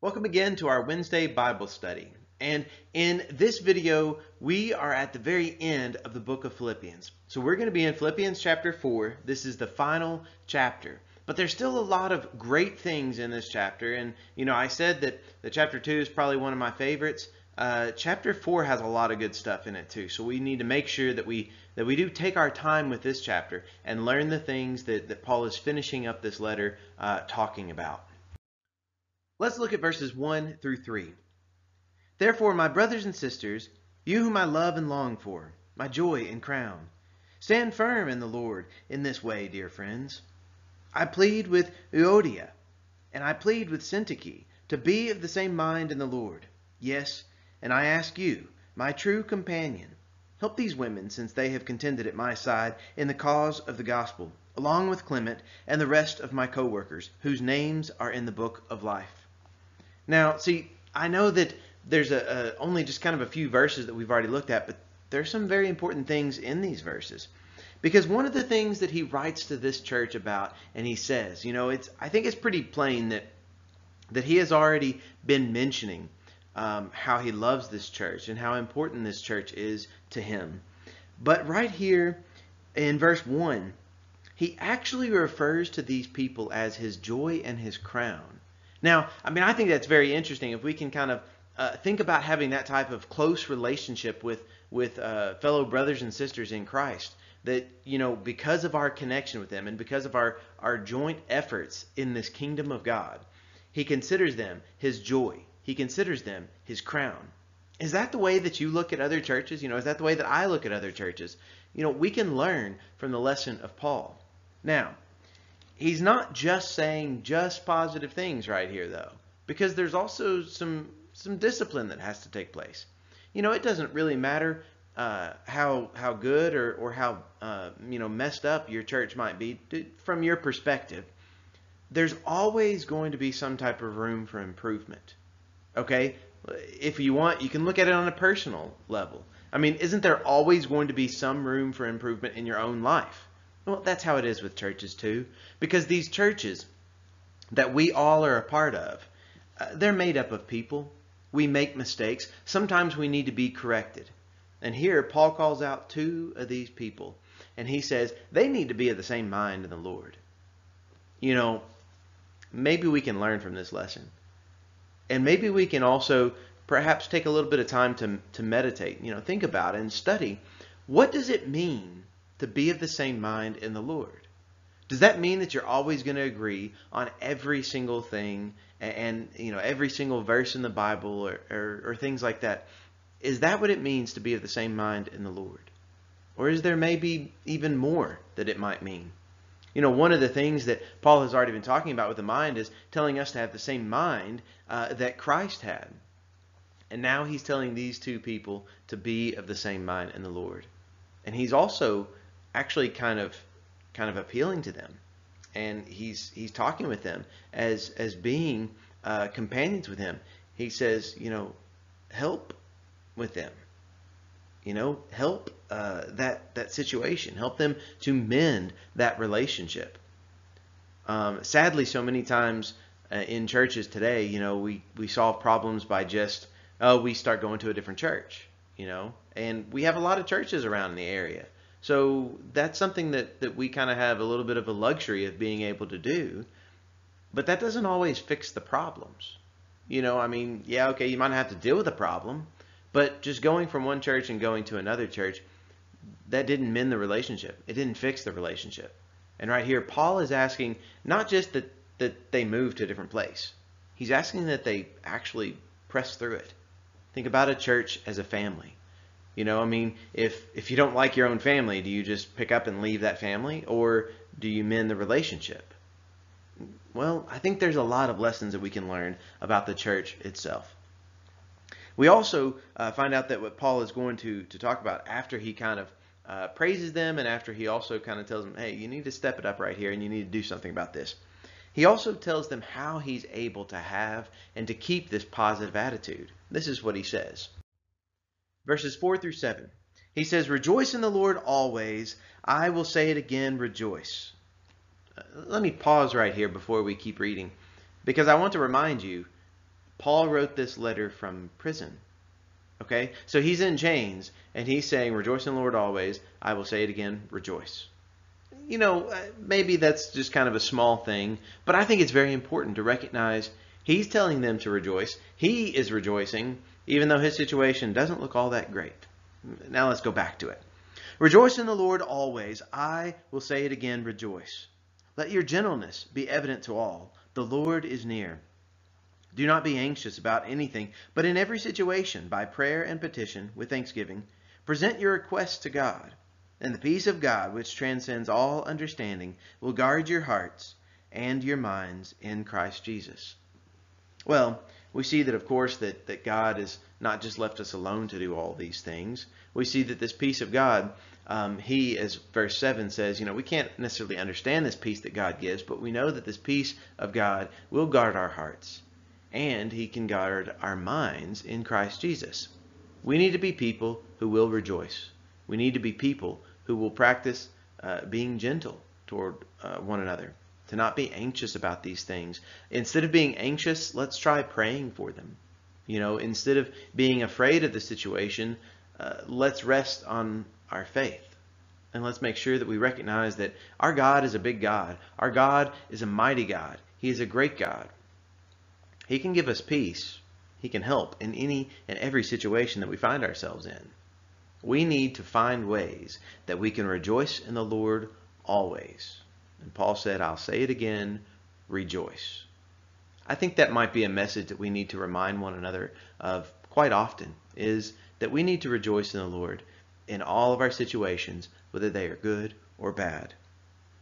Welcome again to our Wednesday Bible study. And in this video, we are at the very end of the book of Philippians. So we're going to be in Philippians chapter 4. This is the final chapter. But there's still a lot of great things in this chapter. And, you know, I said that the chapter 2 is probably one of my favorites. Uh, chapter 4 has a lot of good stuff in it too. So we need to make sure that we that we do take our time with this chapter and learn the things that, that Paul is finishing up this letter uh, talking about. Let's look at verses 1 through 3. Therefore, my brothers and sisters, you whom I love and long for, my joy and crown, stand firm in the Lord in this way, dear friends. I plead with Euodia, and I plead with Syntyche, to be of the same mind in the Lord. Yes, and I ask you, my true companion, help these women, since they have contended at my side in the cause of the gospel, along with Clement and the rest of my co-workers, whose names are in the book of life. Now, see, I know that there's a, a, only just kind of a few verses that we've already looked at, but there's some very important things in these verses. Because one of the things that he writes to this church about, and he says, you know, it's I think it's pretty plain that that he has already been mentioning um, how he loves this church and how important this church is to him. But right here in verse 1, he actually refers to these people as his joy and his crown. Now, I mean, I think that's very interesting. If we can kind of uh, think about having that type of close relationship with with uh, fellow brothers and sisters in Christ, that you know, because of our connection with them and because of our our joint efforts in this kingdom of God, He considers them His joy. He considers them His crown. Is that the way that you look at other churches? You know, is that the way that I look at other churches? You know, we can learn from the lesson of Paul. Now, he's not just saying just positive things right here though because there's also some some discipline that has to take place. You know it doesn't really matter uh, how how good or, or how uh, you know messed up your church might be. From your perspective there's always going to be some type of room for improvement okay? If you want you can look at it on a personal level. I mean isn't there always going to be some room for improvement in your own life well, that's how it is with churches too. Because these churches that we all are a part of, uh, they're made up of people. We make mistakes. Sometimes we need to be corrected. And here, Paul calls out two of these people. And he says they need to be of the same mind in the Lord. You know, maybe we can learn from this lesson. And maybe we can also perhaps take a little bit of time to, to meditate. You know, think about it and study. What does it mean to be of the same mind in the Lord. Does that mean that you're always going to agree on every single thing and, and, you know every single verse in the Bible or, or, or things like that? Is that what it means to be of the same mind in the Lord? Or is there maybe even more that it might mean? You know, one of the things that Paul has already been talking about with the mind is telling us to have the same mind uh, that Christ had. And now he's telling these two people to be of the same mind in the Lord. And he's also actually kind of kind of appealing to them. And he's he's talking with them as as being uh, companions with him. He says you know help with them. You know help uh, that that situation. Help them to mend that relationship. Um, sadly so many times uh, in churches today you know we we solve problems by just oh we start going to a different church you know? And we have a lot of churches around in the area so that's something that, that we kind of have a little bit of a luxury of being able to do. But that doesn't always fix the problems. You know, I mean, yeah, okay, you might have to deal with the problem, but just going from one church and going to another church, that didn't mend the relationship. It didn't fix the relationship. And right here, Paul is asking not just that, that they move to a different place. He's asking that they actually press through it. Think about a church as a family. You know, I mean, if if you don't like your own family, do you just pick up and leave that family, or do you mend the relationship? Well, I think there's a lot of lessons that we can learn about the church itself. We also uh, find out that what Paul is going to to talk about after he kind of uh, praises them, and after he also kind of tells them, "Hey, you need to step it up right here, and you need to do something about this." He also tells them how he's able to have and to keep this positive attitude. This is what he says verses 4 through 7. He says, Rejoice in the Lord always. I will say it again, rejoice. Uh, let me pause right here before we keep reading, because I want to remind you Paul wrote this letter from prison. Okay? So he's in chains and he's saying, Rejoice in the Lord always. I will say it again, rejoice. You know, uh, maybe that's just kind of a small thing, but I think it's very important to recognize he's telling them to rejoice. He is rejoicing, even though his situation doesn't look all that great. Now let's go back to it. Rejoice in the Lord always. I will say it again, rejoice. Let your gentleness be evident to all. The Lord is near. Do not be anxious about anything, but in every situation, by prayer and petition, with thanksgiving, present your requests to God. And the peace of God, which transcends all understanding, will guard your hearts and your minds in Christ Jesus. Well, we see that, of course, that, that God has not just left us alone to do all these things. We see that this peace of God, um, He, as verse 7 says, you know, we can't necessarily understand this peace that God gives, but we know that this peace of God will guard our hearts and he can guard our minds in Christ Jesus. We need to be people who will rejoice. We need to be people who will practice uh, being gentle toward uh, one another, to not be anxious about these things. Instead of being anxious, let's try praying for them. You know, instead of being afraid of the situation, uh, let's rest on our faith. And let's make sure that we recognize that our God is a big God. Our God is a mighty God. He is a great God. He can give us peace. He can help in any and every situation that we find ourselves in. We need to find ways that we can rejoice in the Lord always. And Paul said, I'll say it again, rejoice. I think that might be a message that we need to remind one another of quite often is that we need to rejoice in the Lord in all of our situations, whether they are good or bad.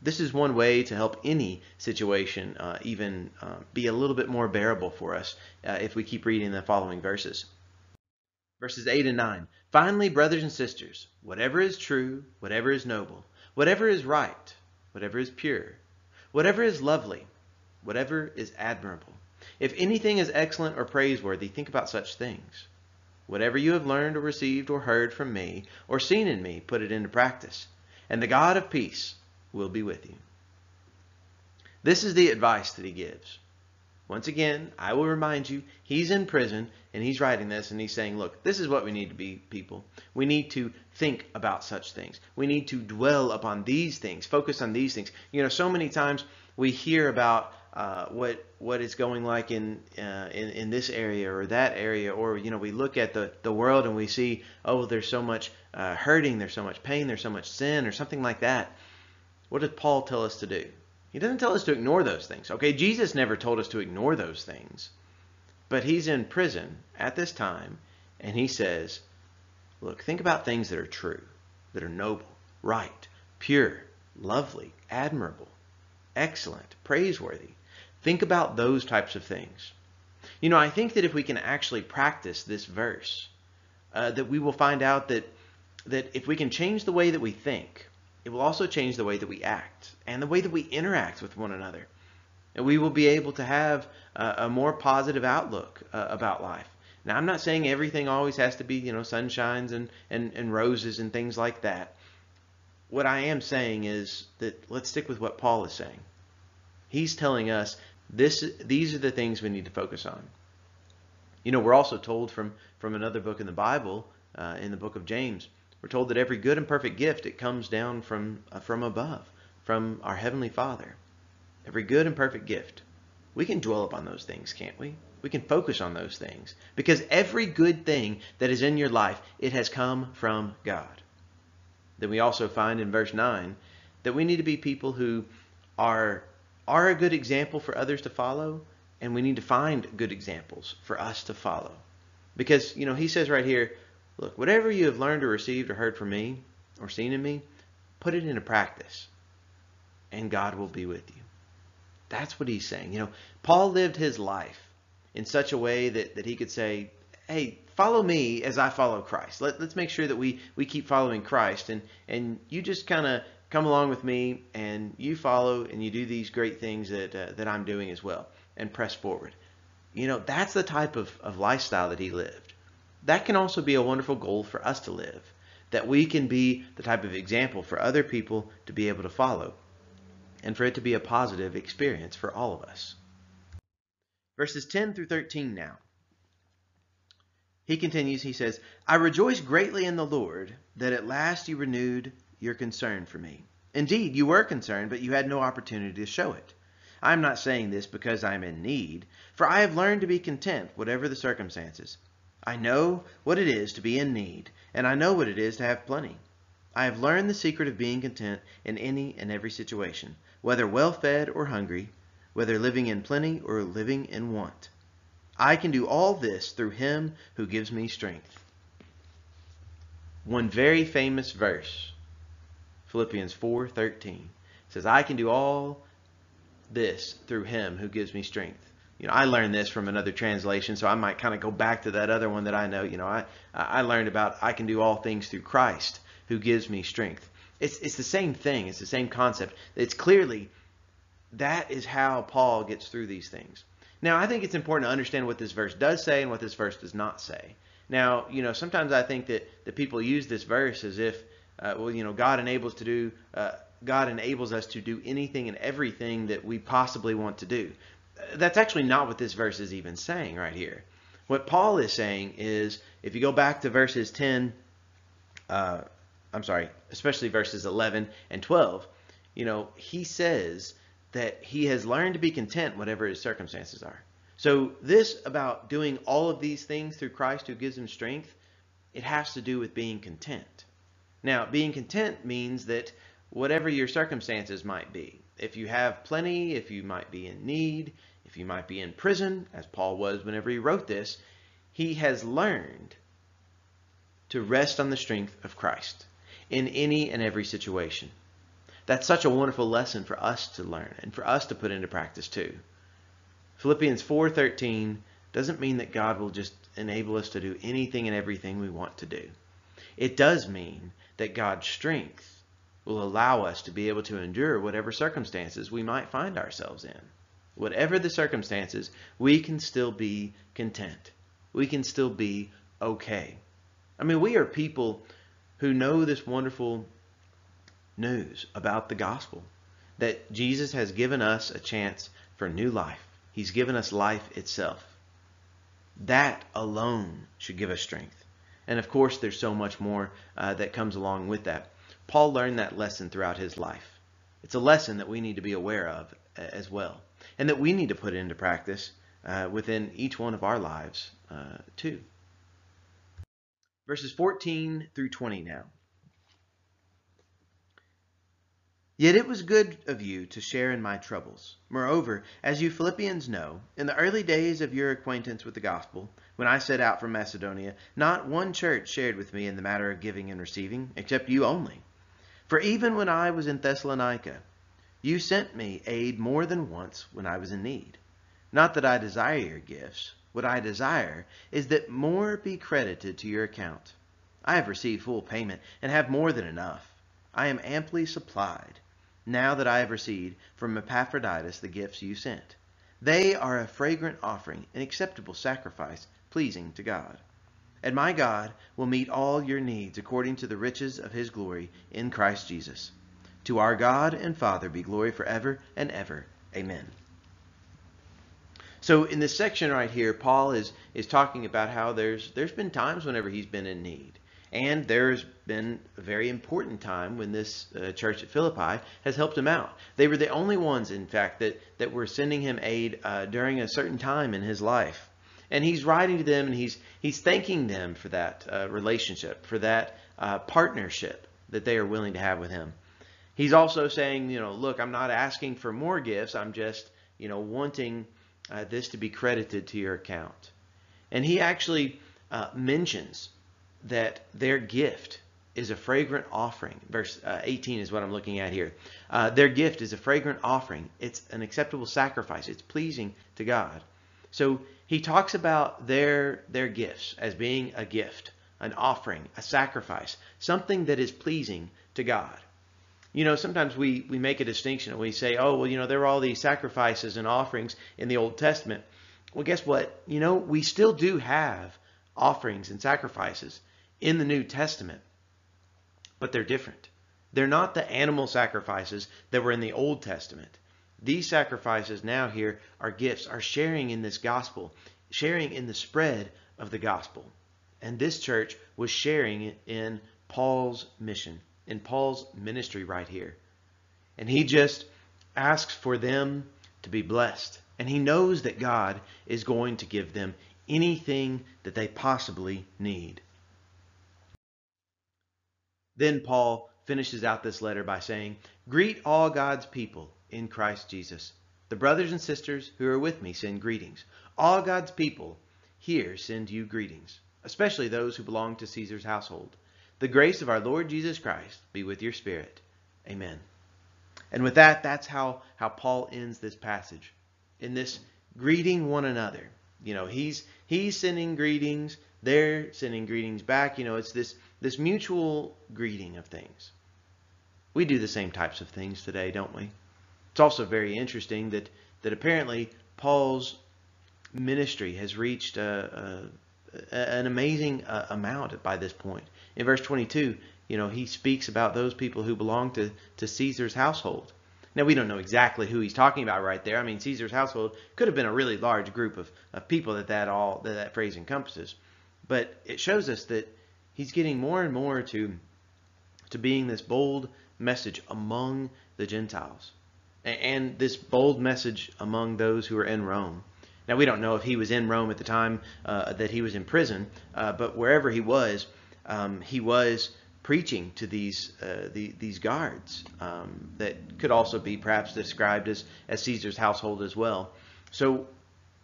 This is one way to help any situation uh, even uh, be a little bit more bearable for us uh, if we keep reading the following verses. Verses 8 and 9. Finally, brothers and sisters, whatever is true, whatever is noble, whatever is right, whatever is pure, whatever is lovely, whatever is admirable, if anything is excellent or praiseworthy, think about such things. Whatever you have learned or received or heard from me or seen in me, put it into practice. And the God of peace will be with you. This is the advice that he gives. Once again, I will remind you, he's in prison and he's writing this and he's saying, look, this is what we need to be, people. We need to think about such things. We need to dwell upon these things, focus on these things. You know, so many times we hear about uh, what what is going like in, uh, in in this area or that area, or you know, we look at the the world and we see, oh, there's so much uh, hurting, there's so much pain, there's so much sin, or something like that. What did Paul tell us to do? He doesn't tell us to ignore those things. Okay, Jesus never told us to ignore those things. But he's in prison at this time, and he says, Look, think about things that are true, that are noble, right, pure, lovely, admirable, excellent, praiseworthy. Think about those types of things. You know, I think that if we can actually practice this verse, uh, that we will find out that that if we can change the way that we think, it will also change the way that we act and the way that we interact with one another. And we will be able to have a, a more positive outlook uh, about life. Now, I'm not saying everything always has to be, you know, sunshines and, and, and roses and things like that. What I am saying is that let's stick with what Paul is saying. He's telling us this, these are the things we need to focus on. You know, we're also told from, from another book in the Bible, uh, in the book of James, we're told that every good and perfect gift it comes down from uh, from above, from our heavenly Father. Every good and perfect gift. We can dwell upon those things, can't we? We can focus on those things because every good thing that is in your life, it has come from God. Then we also find in verse 9 that we need to be people who are are a good example for others to follow, and we need to find good examples for us to follow. Because, you know, he says right here, Look, whatever you have learned or received or heard from me or seen in me, put it into practice, and God will be with you. That's what he's saying. You know, Paul lived his life in such a way that, that he could say, hey, follow me as I follow Christ. Let, let's make sure that we, we keep following Christ, and, and you just kind of come along with me, and you follow, and you do these great things that, uh, that I'm doing as well, and press forward. You know, that's the type of, of lifestyle that he lived that can also be a wonderful goal for us to live, that we can be the type of example for other people to be able to follow, and for it to be a positive experience for all of us. Verses 10 through 13 now. He continues, he says, I rejoice greatly in the Lord that at last you renewed your concern for me. Indeed, you were concerned, but you had no opportunity to show it. I am not saying this because I am in need, for I have learned to be content, whatever the circumstances. I know what it is to be in need, and I know what it is to have plenty. I have learned the secret of being content in any and every situation, whether well fed or hungry, whether living in plenty or living in want. I can do all this through him who gives me strength. One very famous verse, Philippians 4:13, says, "I can do all this through him who gives me strength." You know, I learned this from another translation, so I might kind of go back to that other one that I know. You know, I I learned about I can do all things through Christ who gives me strength. It's it's the same thing. It's the same concept. It's clearly that is how Paul gets through these things. Now, I think it's important to understand what this verse does say and what this verse does not say. Now, you know, sometimes I think that, that people use this verse as if, uh, well, you know, God enables to do, uh, God enables us to do anything and everything that we possibly want to do. That's actually not what this verse is even saying right here. What Paul is saying is, if you go back to verses 10, uh, I'm sorry, especially verses 11 and 12, you know, he says that he has learned to be content whatever his circumstances are. So this about doing all of these things through Christ who gives him strength, it has to do with being content. Now, being content means that whatever your circumstances might be, if you have plenty, if you might be in need, if you might be in prison, as Paul was whenever he wrote this, he has learned to rest on the strength of Christ in any and every situation. That's such a wonderful lesson for us to learn and for us to put into practice too. Philippians 4:13 doesn't mean that God will just enable us to do anything and everything we want to do. It does mean that God's strength will allow us to be able to endure whatever circumstances we might find ourselves in. Whatever the circumstances, we can still be content. We can still be okay. I mean, we are people who know this wonderful news about the gospel that Jesus has given us a chance for new life. He's given us life itself. That alone should give us strength. And of course, there's so much more uh, that comes along with that. Paul learned that lesson throughout his life. It's a lesson that we need to be aware of uh, as well, and that we need to put into practice uh, within each one of our lives uh, too. Verses 14 through 20 now. Yet it was good of you to share in my troubles. Moreover, as you Philippians know, in the early days of your acquaintance with the gospel, when I set out from Macedonia, not one church shared with me in the matter of giving and receiving, except you only. For even when I was in Thessalonica, you sent me aid more than once when I was in need. Not that I desire your gifts. What I desire is that more be credited to your account. I have received full payment and have more than enough. I am amply supplied now that I have received from Epaphroditus the gifts you sent. They are a fragrant offering, an acceptable sacrifice, pleasing to God. And my God will meet all your needs according to the riches of his glory in Christ Jesus. To our God and Father be glory forever and ever. Amen. So in this section right here, Paul is, is talking about how there's there's been times whenever he's been in need. And there's been a very important time when this uh, church at Philippi has helped him out. They were the only ones, in fact, that, that were sending him aid uh, during a certain time in his life. And he's writing to them and he's, he's thanking them for that uh, relationship, for that uh, partnership that they are willing to have with him. He's also saying, you know, look, I'm not asking for more gifts. I'm just, you know, wanting uh, this to be credited to your account. And he actually uh, mentions that their gift is a fragrant offering. Verse uh, 18 is what I'm looking at here. Uh, their gift is a fragrant offering. It's an acceptable sacrifice. It's pleasing to God. So he talks about their their gifts as being a gift, an offering, a sacrifice, something that is pleasing to God. You know, sometimes we, we make a distinction and we say, oh, well, you know, there are all these sacrifices and offerings in the Old Testament. Well, guess what? You know, we still do have offerings and sacrifices in the New Testament, but they're different. They're not the animal sacrifices that were in the Old Testament. These sacrifices now here are gifts, are sharing in this gospel, sharing in the spread of the gospel. And this church was sharing in Paul's mission, in Paul's ministry right here. And he just asks for them to be blessed. And he knows that God is going to give them anything that they possibly need. Then Paul finishes out this letter by saying, Greet all God's people in Christ Jesus. The brothers and sisters who are with me send greetings. All God's people here send you greetings, especially those who belong to Caesar's household. The grace of our Lord Jesus Christ be with your spirit. Amen. And with that, that's how, how Paul ends this passage. In this greeting one another. You know, he's he's sending greetings, they're sending greetings back. You know, it's this this mutual greeting of things. We do the same types of things today, don't we? It's also very interesting that that apparently Paul's ministry has reached a, a, an amazing uh, amount by this point. In verse 22, you know, he speaks about those people who belong to, to Caesar's household. Now, we don't know exactly who he's talking about right there. I mean, Caesar's household could have been a really large group of, of people that that, all, that that phrase encompasses. But it shows us that he's getting more and more to, to being this bold message among the Gentiles and this bold message among those who are in Rome. Now, we don't know if he was in Rome at the time uh, that he was in prison, uh, but wherever he was, um, he was preaching to these uh, the, these guards um, that could also be perhaps described as, as Caesar's household as well. So,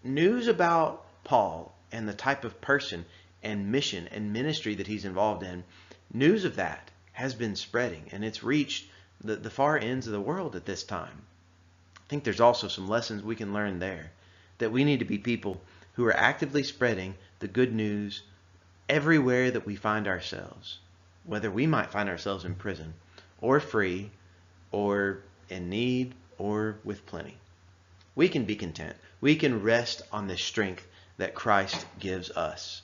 news about Paul and the type of person and mission and ministry that he's involved in, news of that has been spreading and it's reached the, the far ends of the world at this time. Think there's also some lessons we can learn there that we need to be people who are actively spreading the good news everywhere that we find ourselves, whether we might find ourselves in prison or free or in need or with plenty. We can be content. We can rest on the strength that Christ gives us.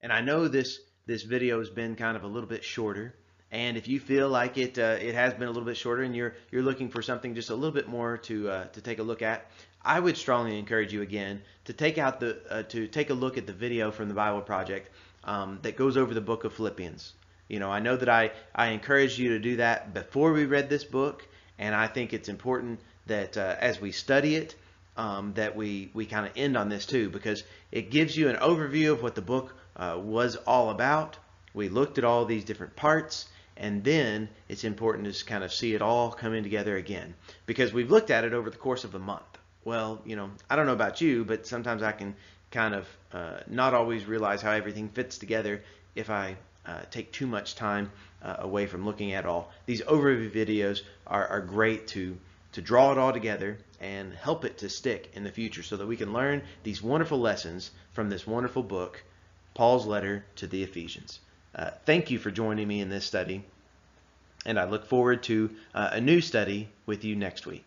And I know this this video has been kind of a little bit shorter. And if you feel like it uh, it has been a little bit shorter and you're you're looking for something just a little bit more to uh, to take a look at, I would strongly encourage you again to take out the uh, to take a look at the video from the Bible Project um, that goes over the book of Philippians. You know, I know that I I encourage you to do that before we read this book, and I think it's important that uh, as we study it, um, that we we kind of end on this too because it gives you an overview of what the book uh, was all about. We looked at all these different parts and then it's important to kind of see it all coming together again because we've looked at it over the course of a month well, you know, I don't know about you, but sometimes I can kind of uh, not always realize how everything fits together if I uh, take too much time uh, away from looking at all. These overview videos are, are great to to draw it all together and help it to stick in the future so that we can learn these wonderful lessons from this wonderful book, Paul's letter to the Ephesians. Uh, thank you for joining me in this study, and I look forward to uh, a new study with you next week.